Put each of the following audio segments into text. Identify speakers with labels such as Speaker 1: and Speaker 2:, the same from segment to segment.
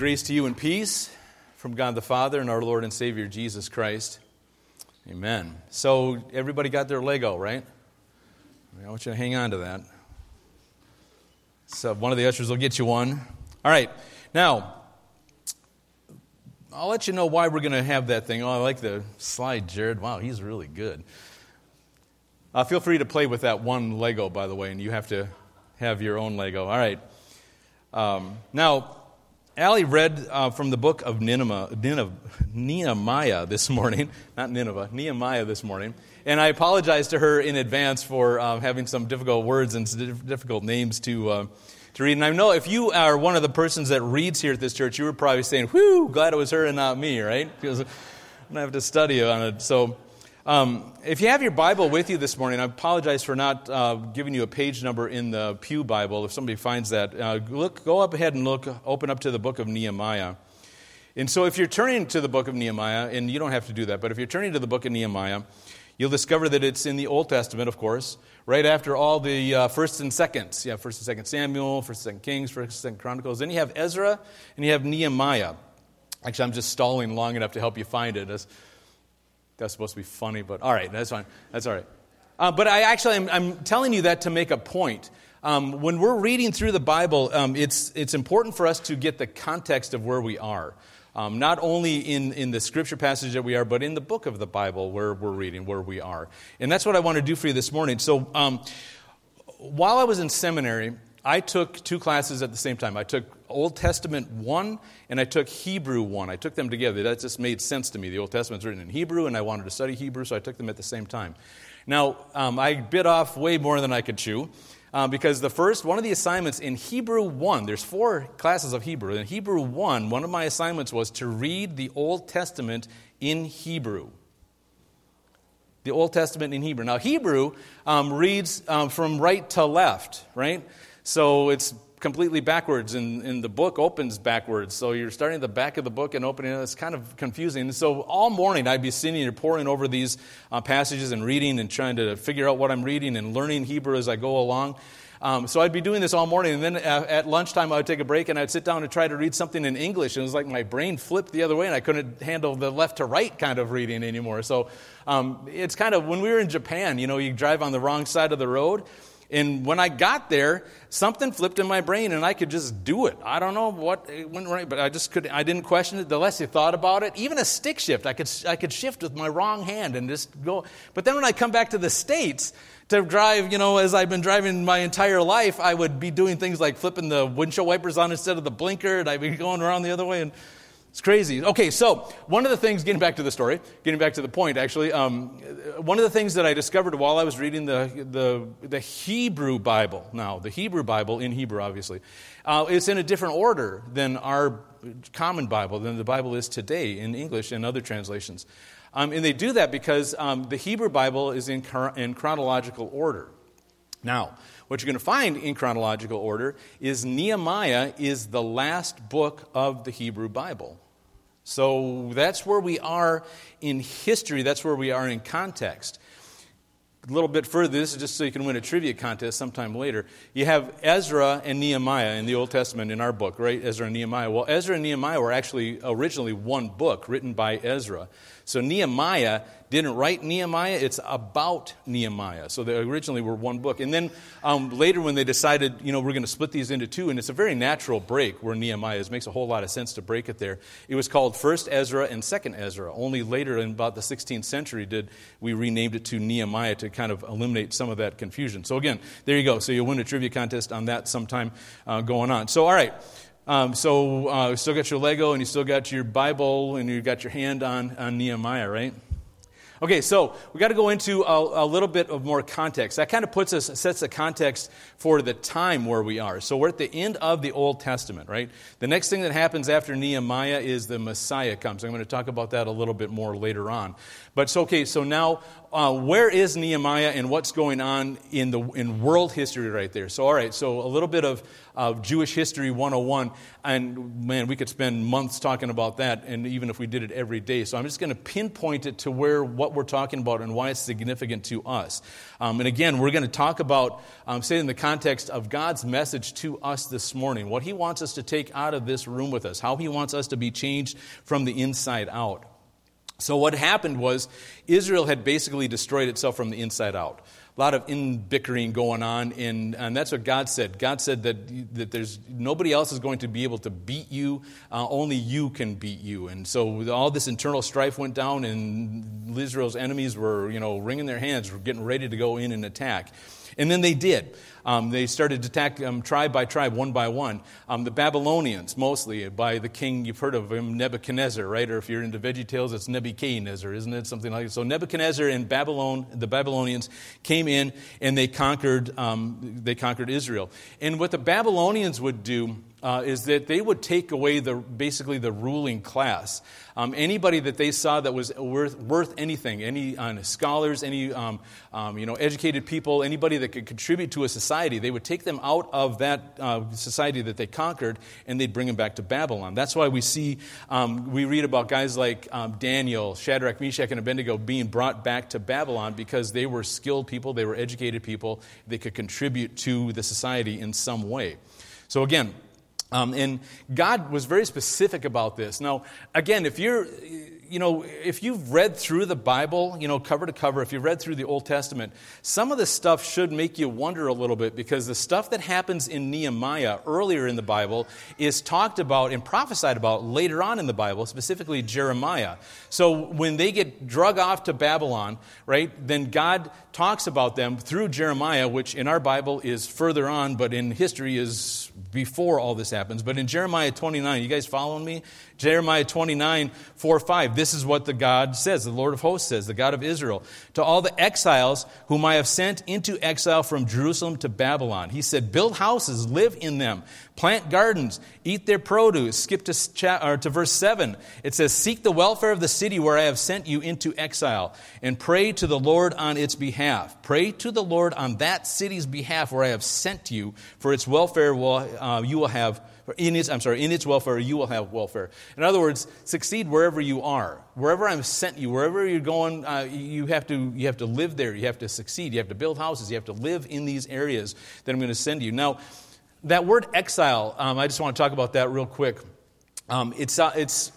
Speaker 1: Grace to you and peace from God the Father and our Lord and Savior Jesus Christ. Amen. So, everybody got their Lego, right? I want you to hang on to that. So, one of the ushers will get you one. All right. Now, I'll let you know why we're going to have that thing. Oh, I like the slide, Jared. Wow, he's really good. Uh, feel free to play with that one Lego, by the way, and you have to have your own Lego. All right. Um, now, Allie read uh, from the book of Nineveh, Nehemiah this morning, not Nineveh, Nehemiah this morning. And I apologize to her in advance for uh, having some difficult words and difficult names to, uh, to read. And I know if you are one of the persons that reads here at this church, you were probably saying, whew, glad it was her and not me, right? Because I'm gonna have to study on it. So um, if you have your Bible with you this morning, I apologize for not uh, giving you a page number in the Pew Bible. If somebody finds that, uh, look, go up ahead and look, open up to the book of Nehemiah. And so, if you're turning to the book of Nehemiah, and you don't have to do that, but if you're turning to the book of Nehemiah, you'll discover that it's in the Old Testament, of course, right after all the uh, first and seconds. You have first and second Samuel, first and second Kings, first and second Chronicles. Then you have Ezra, and you have Nehemiah. Actually, I'm just stalling long enough to help you find it. As that's supposed to be funny, but all right, that's fine. That's all right. Uh, but I actually, I'm, I'm, telling you that to make a point. Um, when we're reading through the Bible, um, it's, it's important for us to get the context of where we are. Um, not only in, in the scripture passage that we are, but in the book of the Bible where we're reading, where we are. And that's what I want to do for you this morning. So, um, while I was in seminary, I took two classes at the same time. I took Old Testament 1 and I took Hebrew 1. I took them together. That just made sense to me. The Old Testament's written in Hebrew and I wanted to study Hebrew, so I took them at the same time. Now, um, I bit off way more than I could chew. Uh, because the first, one of the assignments in Hebrew 1, there's four classes of Hebrew. In Hebrew 1, one of my assignments was to read the Old Testament in Hebrew. The Old Testament in Hebrew. Now, Hebrew um, reads um, from right to left, right? So it's completely backwards, and, and the book opens backwards. So you're starting at the back of the book and opening it. It's kind of confusing. So all morning I'd be sitting and poring over these uh, passages and reading and trying to figure out what I'm reading and learning Hebrew as I go along. Um, so I'd be doing this all morning, and then at lunchtime I would take a break and I'd sit down and try to read something in English. And it was like my brain flipped the other way, and I couldn't handle the left to right kind of reading anymore. So um, it's kind of when we were in Japan, you know, you drive on the wrong side of the road. And when I got there, something flipped in my brain and I could just do it. I don't know what went right, but I just could I didn't question it. The less you thought about it, even a stick shift, I could I could shift with my wrong hand and just go. But then when I come back to the States to drive, you know, as I've been driving my entire life, I would be doing things like flipping the windshield wipers on instead of the blinker, and I'd be going around the other way and it's crazy. Okay, so one of the things, getting back to the story, getting back to the point, actually, um, one of the things that I discovered while I was reading the, the, the Hebrew Bible, now, the Hebrew Bible, in Hebrew, obviously, uh, it's in a different order than our common Bible, than the Bible is today in English and other translations. Um, and they do that because um, the Hebrew Bible is in, in chronological order. Now, what you're going to find in chronological order is Nehemiah is the last book of the Hebrew Bible. So that's where we are in history, that's where we are in context. A little bit further, this is just so you can win a trivia contest sometime later. You have Ezra and Nehemiah in the Old Testament in our book, right? Ezra and Nehemiah. Well, Ezra and Nehemiah were actually originally one book written by Ezra. So Nehemiah didn't write Nehemiah, it's about Nehemiah. So they originally were one book. And then um, later, when they decided, you know, we're going to split these into two, and it's a very natural break where Nehemiah is, it makes a whole lot of sense to break it there. It was called First Ezra and Second Ezra. Only later, in about the 16th century, did we renamed it to Nehemiah to kind of eliminate some of that confusion. So again, there you go. So you'll win a trivia contest on that sometime uh, going on. So, all right. Um, so, uh, still got your Lego and you still got your Bible and you got your hand on, on Nehemiah, right? Okay, so we got to go into a, a, little bit of more context. That kind of puts us, sets the context for the time where we are. So we're at the end of the Old Testament, right? The next thing that happens after Nehemiah is the Messiah comes. I'm going to talk about that a little bit more later on. But so okay, so now uh, where is Nehemiah and what's going on in, the, in world history right there? So, all right, so a little bit of uh, Jewish History 101. And man, we could spend months talking about that, and even if we did it every day. So I'm just going to pinpoint it to where what we're talking about and why it's significant to us. Um, and again, we're going to talk about, um, say, in the context of God's message to us this morning, what He wants us to take out of this room with us, how He wants us to be changed from the inside out. So, what happened was Israel had basically destroyed itself from the inside out. A lot of in bickering going on, and, and that's what God said. God said that, that there's nobody else is going to be able to beat you, uh, only you can beat you. And so all this internal strife went down, and Israel's enemies were, you know, wringing their hands, were getting ready to go in and attack. And then they did. Um, they started to attack um, tribe by tribe, one by one. Um, the Babylonians, mostly, by the king, you've heard of him, Nebuchadnezzar, right? Or if you're into Veggie Tales, it's Nebuchadnezzar, isn't it? Something like that. So Nebuchadnezzar and Babylon, the Babylonians came in and they conquered, um, they conquered Israel. And what the Babylonians would do uh, is that they would take away the, basically the ruling class. Um, anybody that they saw that was worth, worth anything, any uh, scholars, any um, um, you know, educated people, anybody that could contribute to a society, they would take them out of that uh, society that they conquered and they'd bring them back to Babylon. That's why we see, um, we read about guys like um, Daniel, Shadrach, Meshach, and Abednego being brought back to Babylon because they were skilled people, they were educated people, they could contribute to the society in some way. So again, um, and God was very specific about this. Now, again, if you're, you know, if you've read through the Bible, you know, cover to cover, if you've read through the Old Testament, some of this stuff should make you wonder a little bit because the stuff that happens in Nehemiah earlier in the Bible is talked about and prophesied about later on in the Bible, specifically Jeremiah. So when they get drug off to Babylon, right, then God talks about them through Jeremiah, which in our Bible is further on, but in history is before all this happens. But in Jeremiah 29, you guys following me? Jeremiah 29, 4 5. This is what the God says, the Lord of hosts says, the God of Israel. To all the exiles whom I have sent into exile from Jerusalem to Babylon. He said, Build houses, live in them, plant gardens, eat their produce. Skip to, to verse 7. It says, Seek the welfare of the city where I have sent you into exile, and pray to the Lord on its behalf. Pray to the Lord on that city's behalf where I have sent you, for its welfare will, uh, you will have in its, I'm sorry, in its welfare, you will have welfare. In other words, succeed wherever you are. Wherever I'm sent you, wherever you're going, uh, you, have to, you have to live there. You have to succeed. You have to build houses. You have to live in these areas that I'm going to send you. Now, that word exile, um, I just want to talk about that real quick. Um, it's, uh, it's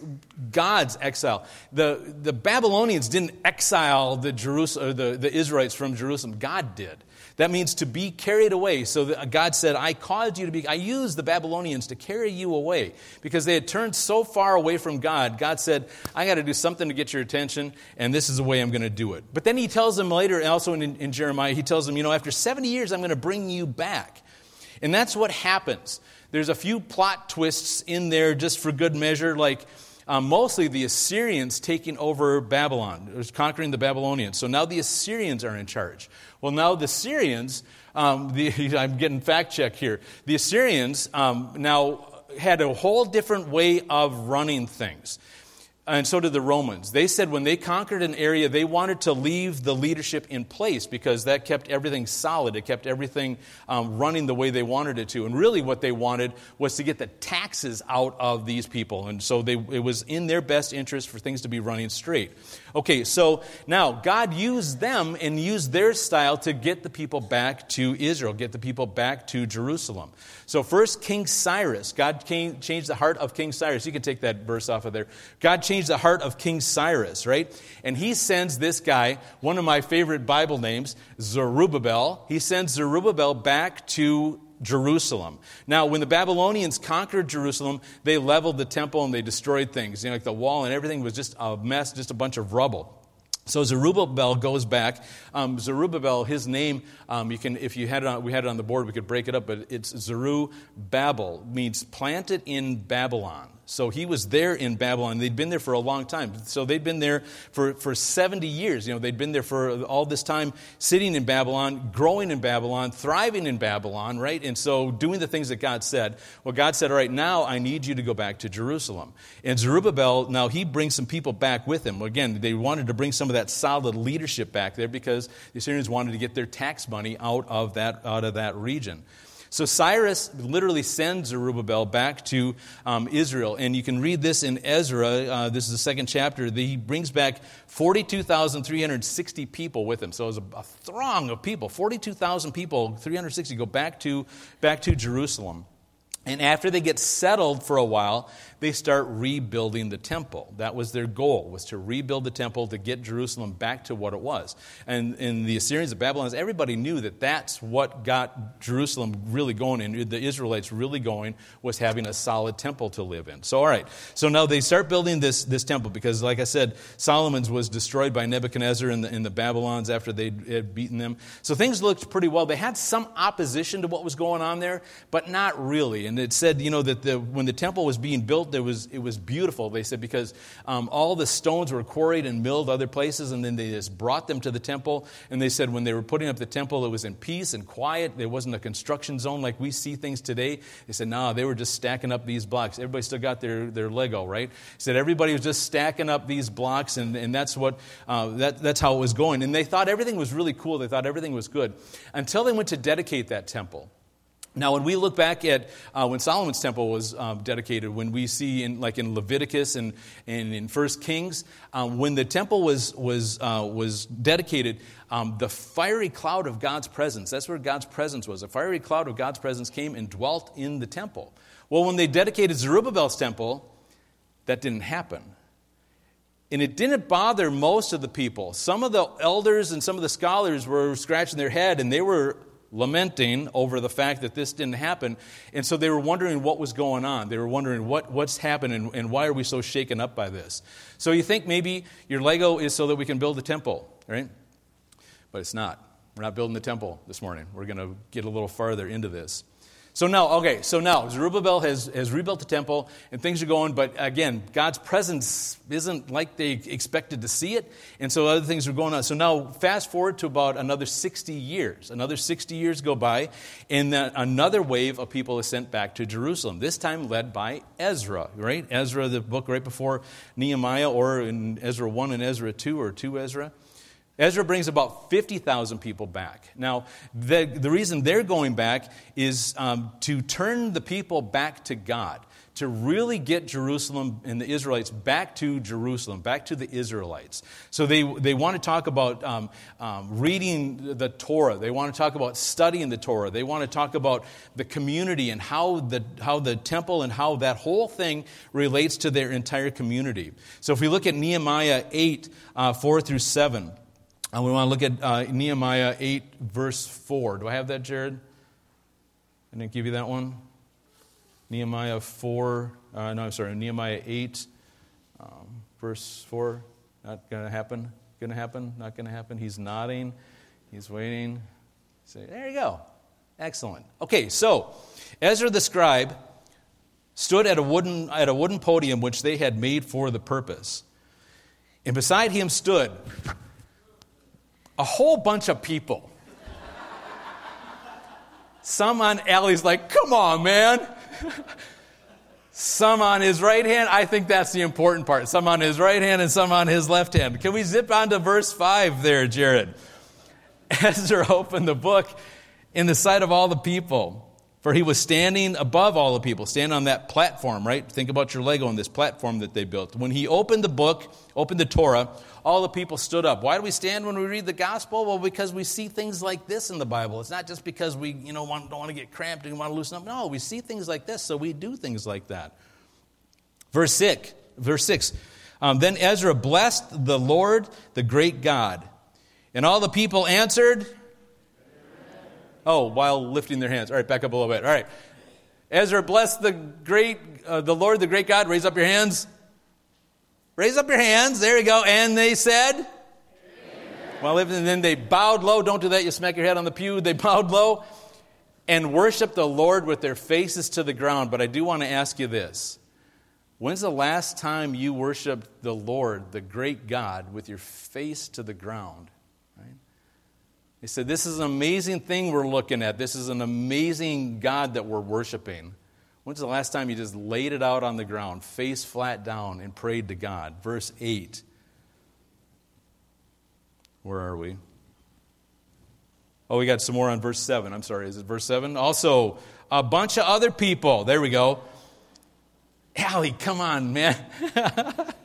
Speaker 1: God's exile. The, the Babylonians didn't exile the, the, the Israelites from Jerusalem, God did. That means to be carried away. So God said, I caused you to be, I used the Babylonians to carry you away because they had turned so far away from God. God said, I got to do something to get your attention, and this is the way I'm going to do it. But then he tells them later, also in, in Jeremiah, he tells them, you know, after 70 years, I'm going to bring you back. And that's what happens. There's a few plot twists in there just for good measure, like um, mostly the Assyrians taking over Babylon, conquering the Babylonians. So now the Assyrians are in charge. Well, now the Syrians, um, the, I'm getting fact check here. The Assyrians um, now had a whole different way of running things and so did the Romans. They said when they conquered an area, they wanted to leave the leadership in place because that kept everything solid. It kept everything um, running the way they wanted it to. And really, what they wanted was to get the taxes out of these people. And so they, it was in their best interest for things to be running straight. Okay, so now God used them and used their style to get the people back to Israel, get the people back to Jerusalem. So, first, King Cyrus. God came, changed the heart of King Cyrus. You can take that verse off of there. God changed the heart of King Cyrus, right? And he sends this guy, one of my favorite Bible names, Zerubbabel. He sends Zerubbabel back to Jerusalem. Now, when the Babylonians conquered Jerusalem, they leveled the temple and they destroyed things. You know, like the wall and everything was just a mess, just a bunch of rubble. So Zerubbabel goes back. Um, Zerubbabel, his name, um, you can, if you had it on, we had it on the board, we could break it up, but it's Zerubbabel, means planted in Babylon. So he was there in Babylon. They'd been there for a long time. So they'd been there for, for 70 years. You know, they'd been there for all this time, sitting in Babylon, growing in Babylon, thriving in Babylon, right? And so doing the things that God said. Well, God said, all right, now I need you to go back to Jerusalem. And Zerubbabel, now he brings some people back with him. Again, they wanted to bring some of that solid leadership back there because the Assyrians wanted to get their tax money out of that, out of that region. So Cyrus literally sends Zerubbabel back to um, Israel. And you can read this in Ezra. Uh, this is the second chapter. That he brings back 42,360 people with him. So it was a, a throng of people. 42,000 people, 360 go back to, back to Jerusalem. And after they get settled for a while, they start rebuilding the temple. That was their goal, was to rebuild the temple to get Jerusalem back to what it was. And in the Assyrians, the Babylonians, everybody knew that that's what got Jerusalem really going and the Israelites really going was having a solid temple to live in. So, all right. So now they start building this, this temple because, like I said, Solomon's was destroyed by Nebuchadnezzar and the, and the Babylons after they had beaten them. So things looked pretty well. They had some opposition to what was going on there, but not really. And it said, you know, that the, when the temple was being built, there was, it was beautiful, they said, because um, all the stones were quarried and milled other places, and then they just brought them to the temple. And they said when they were putting up the temple, it was in peace and quiet. There wasn't a construction zone like we see things today. They said, no, they were just stacking up these blocks. Everybody still got their, their Lego, right? He said everybody was just stacking up these blocks, and, and that's, what, uh, that, that's how it was going. And they thought everything was really cool. They thought everything was good until they went to dedicate that temple. Now, when we look back at uh, when Solomon's temple was um, dedicated, when we see in like in Leviticus and, and in First Kings, um, when the temple was was uh, was dedicated, um, the fiery cloud of God's presence. That's where God's presence was. A fiery cloud of God's presence came and dwelt in the temple. Well, when they dedicated Zerubbabel's temple, that didn't happen. And it didn't bother most of the people. Some of the elders and some of the scholars were scratching their head and they were lamenting over the fact that this didn't happen. And so they were wondering what was going on. They were wondering what, what's happened and, and why are we so shaken up by this. So you think maybe your Lego is so that we can build a temple, right? But it's not. We're not building the temple this morning. We're going to get a little farther into this. So now, okay, so now Zerubbabel has, has rebuilt the temple and things are going, but again, God's presence isn't like they expected to see it, and so other things are going on. So now, fast forward to about another 60 years. Another 60 years go by, and then another wave of people is sent back to Jerusalem, this time led by Ezra, right? Ezra, the book right before Nehemiah, or in Ezra 1 and Ezra 2, or 2 Ezra. Ezra brings about 50,000 people back. Now, the, the reason they're going back is um, to turn the people back to God, to really get Jerusalem and the Israelites back to Jerusalem, back to the Israelites. So they, they want to talk about um, um, reading the Torah. They want to talk about studying the Torah. They want to talk about the community and how the, how the temple and how that whole thing relates to their entire community. So if we look at Nehemiah 8, uh, 4 through 7, and we want to look at uh, Nehemiah 8, verse 4. Do I have that, Jared? I didn't give you that one. Nehemiah 4, uh, no, I'm sorry, Nehemiah 8, um, verse 4. Not going to happen. Going to happen. Not going to happen. He's nodding. He's waiting. Say, there you go. Excellent. Okay, so Ezra the scribe stood at a wooden, at a wooden podium which they had made for the purpose. And beside him stood a whole bunch of people. Some on Allie's like, come on, man. some on his right hand. I think that's the important part. Some on his right hand and some on his left hand. Can we zip on to verse 5 there, Jared? Ezra opened the book in the sight of all the people. For he was standing above all the people, standing on that platform, right? Think about your Lego on this platform that they built. When he opened the book, opened the Torah, all the people stood up. Why do we stand when we read the gospel? Well, because we see things like this in the Bible. It's not just because we, you know, want, don't want to get cramped and want to loosen up. No, we see things like this, so we do things like that. Verse 6, verse 6. Um, then Ezra blessed the Lord, the great God. And all the people answered, Oh, while lifting their hands. All right, back up a little bit. All right. Ezra, bless the great, uh, the Lord, the great God. Raise up your hands. Raise up your hands. There you go. And they said, Amen. well, and then they bowed low. Don't do that. You smack your head on the pew. They bowed low and worshiped the Lord with their faces to the ground. But I do want to ask you this. When's the last time you worshiped the Lord, the great God, with your face to the ground? He said, This is an amazing thing we're looking at. This is an amazing God that we're worshiping. When's the last time you just laid it out on the ground, face flat down, and prayed to God? Verse 8. Where are we? Oh, we got some more on verse 7. I'm sorry, is it verse 7? Also, a bunch of other people. There we go. Allie, come on, man.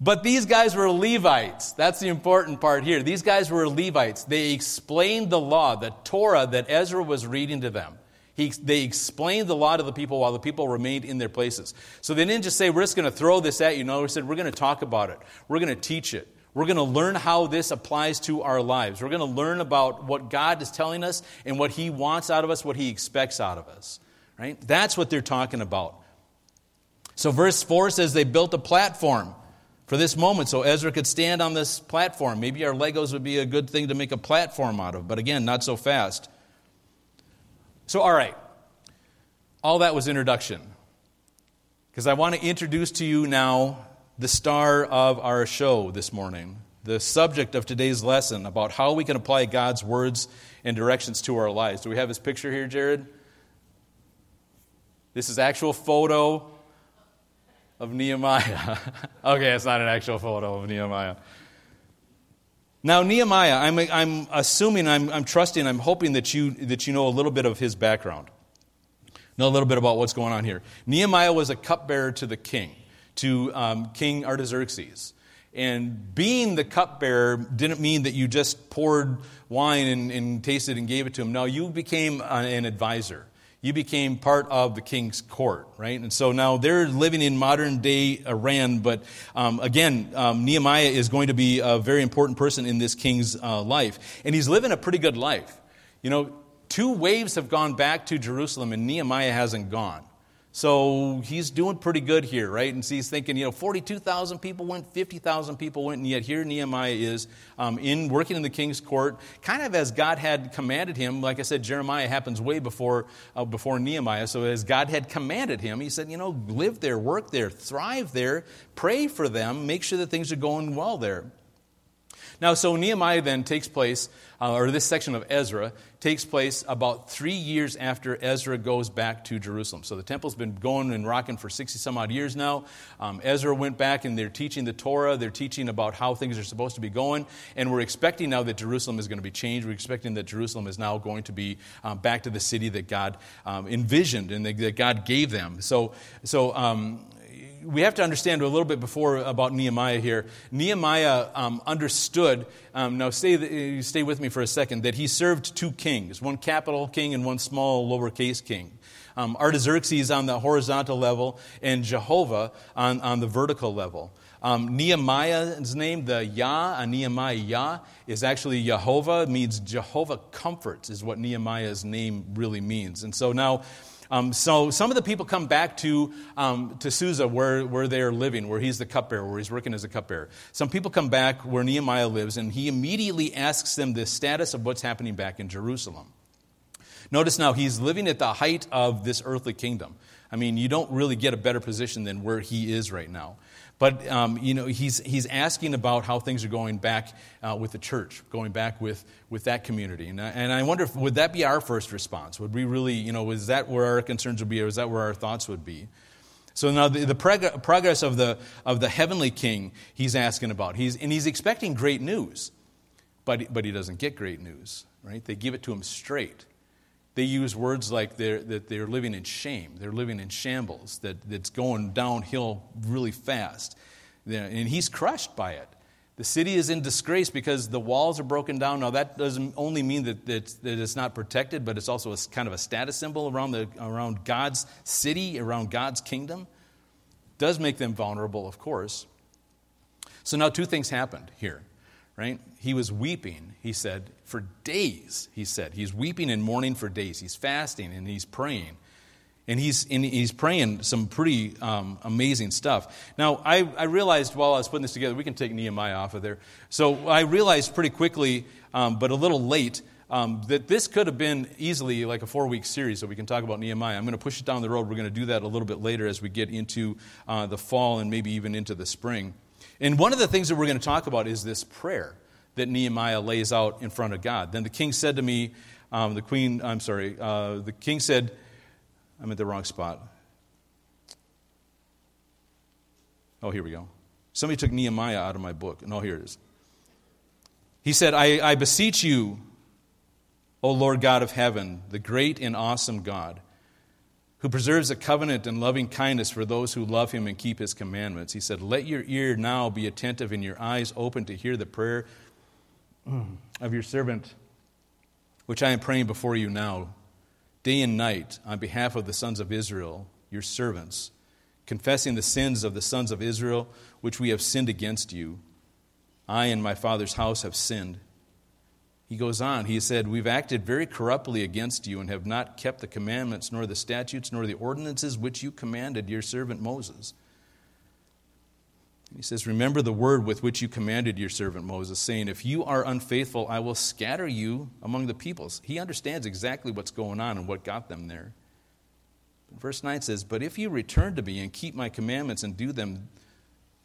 Speaker 1: but these guys were Levites. That's the important part here. These guys were Levites. They explained the law, the Torah that Ezra was reading to them. He, they explained the law to the people while the people remained in their places. So they didn't just say, We're just going to throw this at you. No, they said, We're going to talk about it. We're going to teach it. We're going to learn how this applies to our lives. We're going to learn about what God is telling us and what He wants out of us, what He expects out of us. Right? That's what they're talking about. So, verse 4 says they built a platform for this moment so Ezra could stand on this platform. Maybe our Legos would be a good thing to make a platform out of, but again, not so fast. So, all right, all that was introduction. Because I want to introduce to you now the star of our show this morning, the subject of today's lesson about how we can apply God's words and directions to our lives. Do we have his picture here, Jared? This is actual photo of Nehemiah. okay, it's not an actual photo of Nehemiah. Now, Nehemiah, I'm, I'm assuming, I'm, I'm trusting, I'm hoping that you, that you know a little bit of his background, know a little bit about what's going on here. Nehemiah was a cupbearer to the king, to um, King Artaxerxes. And being the cupbearer didn't mean that you just poured wine and, and tasted and gave it to him. No, you became an advisor you became part of the king's court, right? And so now they're living in modern day Iran, but um, again, um, Nehemiah is going to be a very important person in this king's uh, life. And he's living a pretty good life. You know, two waves have gone back to Jerusalem, and Nehemiah hasn't gone. So he's doing pretty good here, right? And so he's thinking, you know, 42,000 people went, 50,000 people went, and yet here Nehemiah is um, in working in the king's court, kind of as God had commanded him. Like I said, Jeremiah happens way before, uh, before Nehemiah. So as God had commanded him, he said, you know, live there, work there, thrive there, pray for them, make sure that things are going well there. Now, so Nehemiah then takes place, uh, or this section of Ezra takes place about three years after Ezra goes back to Jerusalem. So the temple's been going and rocking for 60 some odd years now. Um, Ezra went back and they're teaching the Torah, they're teaching about how things are supposed to be going, and we're expecting now that Jerusalem is going to be changed. We're expecting that Jerusalem is now going to be um, back to the city that God um, envisioned and that God gave them. So, so um, we have to understand a little bit before about Nehemiah here. Nehemiah um, understood, um, now stay, stay with me for a second, that he served two kings, one capital king and one small lowercase king. Um, Artaxerxes on the horizontal level and Jehovah on, on the vertical level. Um, Nehemiah's name, the Yah, a Nehemiah Yah, is actually Jehovah, means Jehovah comforts, is what Nehemiah's name really means. And so now, um, so some of the people come back to, um, to Susa where, where they're living, where he's the cupbearer, where he's working as a cupbearer. Some people come back where Nehemiah lives, and he immediately asks them the status of what's happening back in Jerusalem. Notice now, he's living at the height of this earthly kingdom. I mean, you don't really get a better position than where he is right now. But um, you know, he's, he's asking about how things are going back uh, with the church, going back with, with that community. And, and I wonder, if, would that be our first response? Would we really, you know, is that where our concerns would be, or is that where our thoughts would be? So now the, the prog- progress of the, of the heavenly king he's asking about. He's, and he's expecting great news, but, but he doesn't get great news, right? They give it to him straight they use words like they're, that they're living in shame, they're living in shambles, that it's going downhill really fast. And he's crushed by it. The city is in disgrace because the walls are broken down. Now, that doesn't only mean that it's, that it's not protected, but it's also a, kind of a status symbol around, the, around God's city, around God's kingdom. Does make them vulnerable, of course. So now two things happened here right? He was weeping, he said, for days, he said. He's weeping and mourning for days. He's fasting and he's praying. And he's, and he's praying some pretty um, amazing stuff. Now, I, I, realized while I was putting this together, we can take Nehemiah off of there. So I realized pretty quickly, um, but a little late, um, that this could have been easily like a four week series that we can talk about Nehemiah. I'm going to push it down the road. We're going to do that a little bit later as we get into uh, the fall and maybe even into the spring. And one of the things that we're going to talk about is this prayer that Nehemiah lays out in front of God. Then the king said to me, um, the queen, I'm sorry, uh, the king said, I'm at the wrong spot. Oh, here we go. Somebody took Nehemiah out of my book. No, here it is. He said, I, I beseech you, O Lord God of heaven, the great and awesome God, who preserves a covenant and loving kindness for those who love him and keep his commandments. He said, Let your ear now be attentive and your eyes open to hear the prayer Mm. of your servant, which I am praying before you now, day and night, on behalf of the sons of Israel, your servants, confessing the sins of the sons of Israel, which we have sinned against you. I and my father's house have sinned. He goes on, he said, We've acted very corruptly against you and have not kept the commandments, nor the statutes, nor the ordinances which you commanded your servant Moses. He says, Remember the word with which you commanded your servant Moses, saying, If you are unfaithful, I will scatter you among the peoples. He understands exactly what's going on and what got them there. Verse 9 says, But if you return to me and keep my commandments and do them,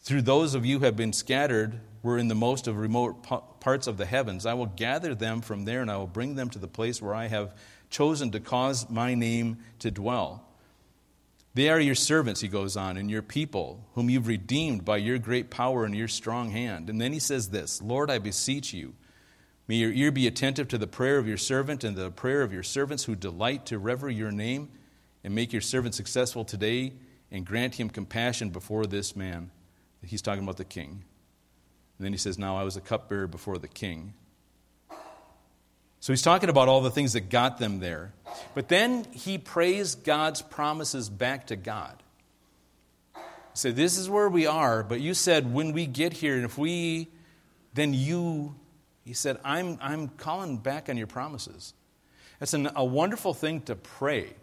Speaker 1: through those of you who have been scattered, were in the most of remote parts of the heavens. I will gather them from there and I will bring them to the place where I have chosen to cause my name to dwell. They are your servants, he goes on, and your people, whom you've redeemed by your great power and your strong hand. And then he says this Lord, I beseech you, may your ear be attentive to the prayer of your servant and the prayer of your servants who delight to rever your name, and make your servant successful today, and grant him compassion before this man. He's talking about the king. And then he says, Now I was a cupbearer before the king. So he's talking about all the things that got them there. But then he prays God's promises back to God. Said, This is where we are, but you said when we get here, and if we, then you, he said, I'm, I'm calling back on your promises. That's an, a wonderful thing to pray,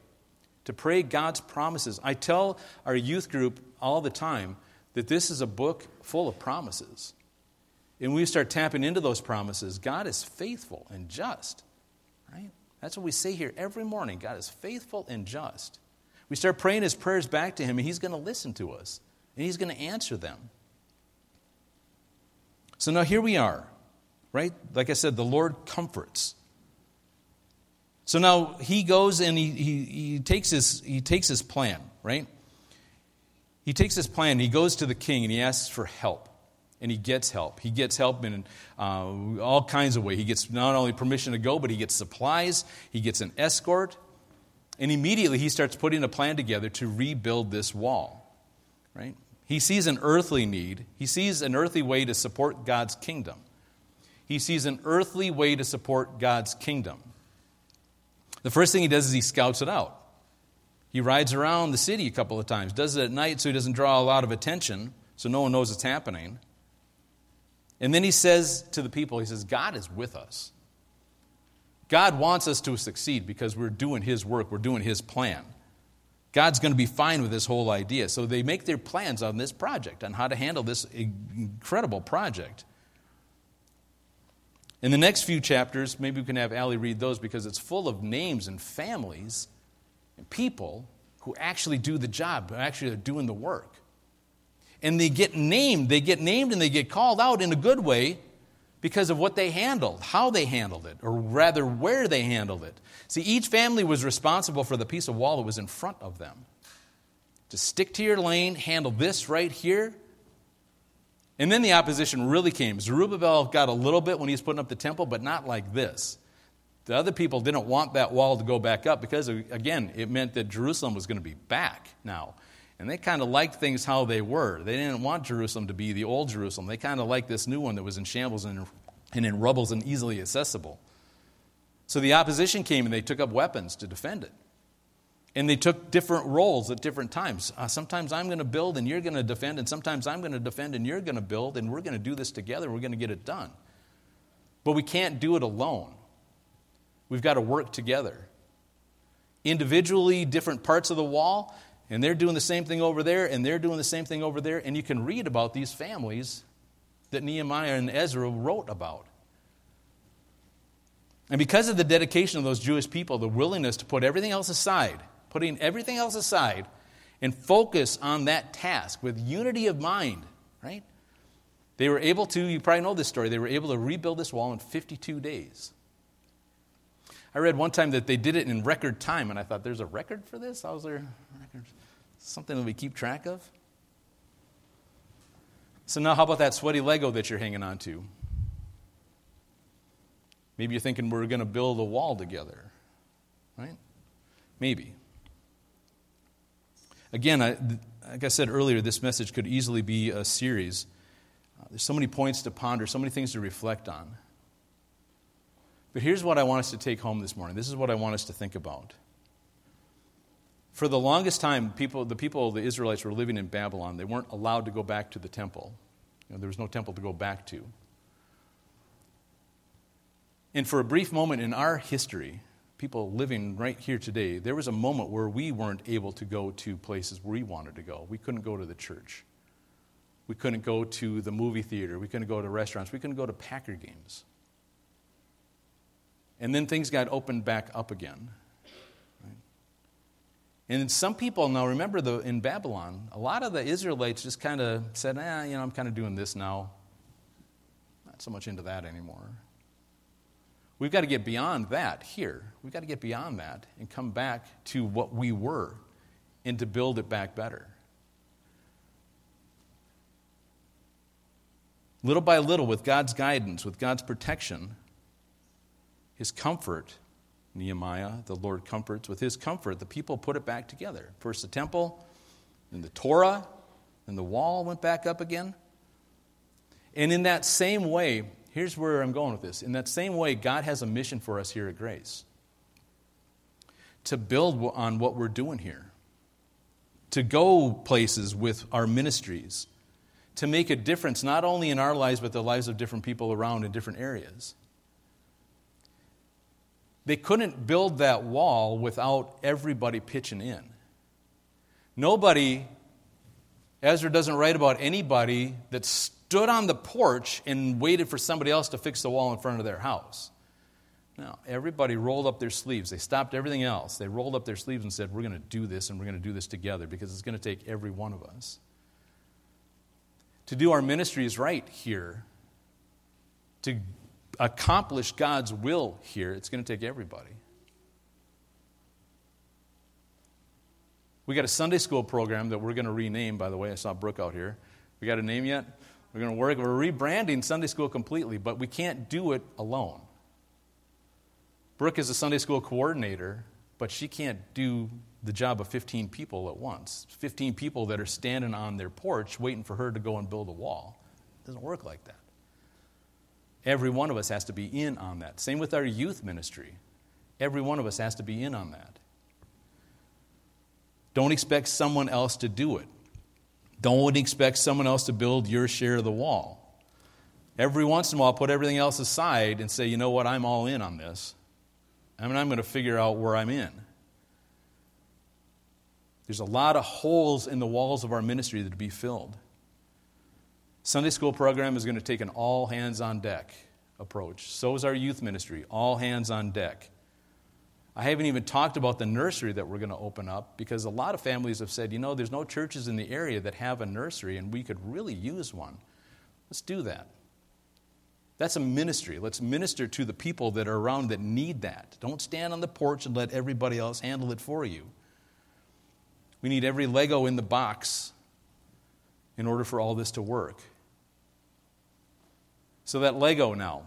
Speaker 1: to pray God's promises. I tell our youth group all the time that this is a book full of promises and we start tapping into those promises, God is faithful and just. Right? That's what we say here every morning. God is faithful and just. We start praying his prayers back to him, and he's going to listen to us, and he's going to answer them. So now here we are, right? Like I said, the Lord comforts. So now he goes and he, he, he, takes, his, he takes his plan, right? He takes his plan, he goes to the king, and he asks for help and he gets help. He gets help in uh, all kinds of ways. He gets not only permission to go, but he gets supplies, he gets an escort, and immediately he starts putting a plan together to rebuild this wall. Right? He sees an earthly need, he sees an earthly way to support God's kingdom. He sees an earthly way to support God's kingdom. The first thing he does is he scouts it out. He rides around the city a couple of times, does it at night so he doesn't draw a lot of attention, so no one knows it's happening. And then he says to the people, he says, God is with us. God wants us to succeed because we're doing his work, we're doing his plan. God's going to be fine with this whole idea. So they make their plans on this project, on how to handle this incredible project. In the next few chapters, maybe we can have Allie read those because it's full of names and families and people who actually do the job, who actually are doing the work and they get named. They get named and they get called out in a good way because of what they handled, how they handled it, or rather where they handled it. See, each family was responsible for the piece of wall that was in front of them. To stick to your lane, handle this right here. And then the opposition really came. Zerubbabel got a little bit when he was putting up the temple, but not like this. The other people didn't want that wall to go back up because, again, it meant that Jerusalem was going to be back now. And they kind of liked things how they were. They didn't want Jerusalem to be the old Jerusalem. They kind of liked this new one that was in shambles and, and in rubbles and easily accessible. So the opposition came and they took up weapons to defend it. And they took different roles at different times. Uh, sometimes I'm going to build and you're going to defend, and sometimes I'm going to defend and you're going to build, and we're going to do this together. We're going to get it done. But we can't do it alone. We've got to work together. Individually, different parts of the wall, and they're doing the same thing over there, and they're doing the same thing over there. And you can read about these families that Nehemiah and Ezra wrote about. And because of the dedication of those Jewish people, the willingness to put everything else aside, putting everything else aside, and focus on that task with unity of mind, right? They were able to, you probably know this story, they were able to rebuild this wall in 52 days. I read one time that they did it in record time, and I thought, there's a record for this? How was there? Something that we keep track of? So now, how about that sweaty Lego that you're hanging on to? Maybe you're thinking we're going to build a wall together, right? Maybe. Again, I, like I said earlier, this message could easily be a series. Uh, there's so many points to ponder, so many things to reflect on. But here's what I want us to take home this morning. This is what I want us to think about. For the longest time, people, the people, the Israelites, were living in Babylon. They weren't allowed to go back to the temple. You know, there was no temple to go back to. And for a brief moment in our history, people living right here today, there was a moment where we weren't able to go to places we wanted to go. We couldn't go to the church. We couldn't go to the movie theater. We couldn't go to restaurants. We couldn't go to Packer games. And then things got opened back up again. And some people now remember the, in Babylon, a lot of the Israelites just kind of said, eh, you know, I'm kind of doing this now. Not so much into that anymore. We've got to get beyond that here. We've got to get beyond that and come back to what we were and to build it back better. Little by little, with God's guidance, with God's protection, His comfort, Nehemiah, the Lord comforts. With his comfort, the people put it back together. First the temple, then the Torah, then the wall went back up again. And in that same way, here's where I'm going with this. In that same way, God has a mission for us here at Grace to build on what we're doing here, to go places with our ministries, to make a difference not only in our lives, but the lives of different people around in different areas. They couldn't build that wall without everybody pitching in. Nobody, Ezra doesn't write about anybody that stood on the porch and waited for somebody else to fix the wall in front of their house. No, everybody rolled up their sleeves. They stopped everything else. They rolled up their sleeves and said, We're going to do this and we're going to do this together because it's going to take every one of us. To do our ministries right here, to accomplish God's will here, it's going to take everybody. We got a Sunday school program that we're going to rename, by the way. I saw Brooke out here. We got a name yet? We're going to work, we're rebranding Sunday school completely, but we can't do it alone. Brooke is a Sunday school coordinator, but she can't do the job of 15 people at once. 15 people that are standing on their porch waiting for her to go and build a wall. It doesn't work like that. Every one of us has to be in on that. Same with our youth ministry. Every one of us has to be in on that. Don't expect someone else to do it. Don't expect someone else to build your share of the wall. Every once in a while, put everything else aside and say, you know what, I'm all in on this. I mean, I'm going to figure out where I'm in. There's a lot of holes in the walls of our ministry that to be filled. Sunday school program is going to take an all hands on deck approach. So is our youth ministry, all hands on deck. I haven't even talked about the nursery that we're going to open up because a lot of families have said, you know, there's no churches in the area that have a nursery and we could really use one. Let's do that. That's a ministry. Let's minister to the people that are around that need that. Don't stand on the porch and let everybody else handle it for you. We need every Lego in the box in order for all this to work. So, that Lego now.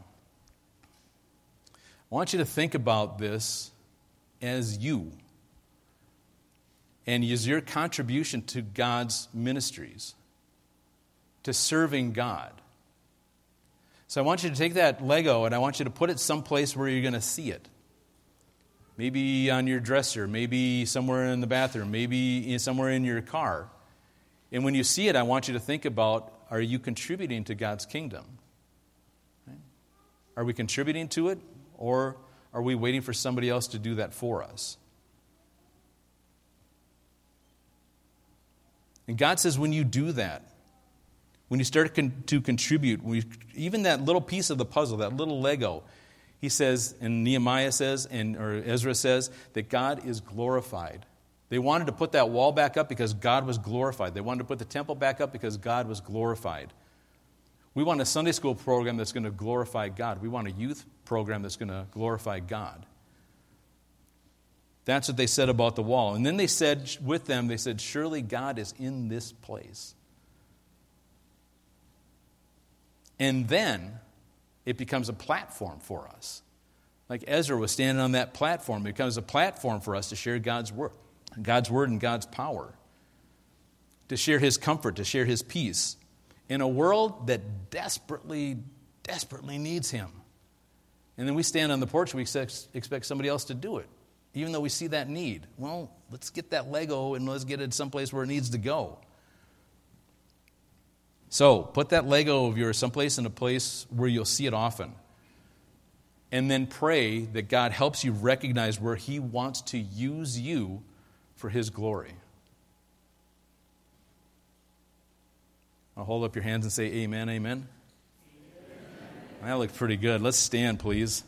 Speaker 1: I want you to think about this as you and as your contribution to God's ministries, to serving God. So I want you to take that Lego and I want you to put it someplace where you're going to see it. Maybe on your dresser, maybe somewhere in the bathroom, maybe somewhere in your car. And when you see it, I want you to think about are you contributing to God's kingdom? Are we contributing to it, or are we waiting for somebody else to do that for us? And God says, when you do that, when you start to contribute, you, even that little piece of the puzzle, that little Lego, he says, and Nehemiah says, and or Ezra says, that God is glorified. They wanted to put that wall back up because God was glorified. They wanted to put the temple back up because God was glorified. We want a Sunday school program that's going to glorify God. We want a youth program that's going to glorify God. That's what they said about the wall. And then they said with them, they said, Surely God is in this place. And then it becomes a platform for us. Like Ezra was standing on that platform. It becomes a platform for us to share God's word, God's word and God's power, to share his comfort, to share his peace in a world that desperately, desperately needs him. And then we stand on the porch and we expect somebody else to do it, even though we see that need. Well, let's get that Lego and let's get it someplace where it needs to go. So, put that Lego of yours someplace in a place where you'll see it often. And then pray that God helps you recognize where He wants to use you for His glory. I'll hold up your hands and say, Amen, amen. amen. That looks pretty good. Let's stand, please.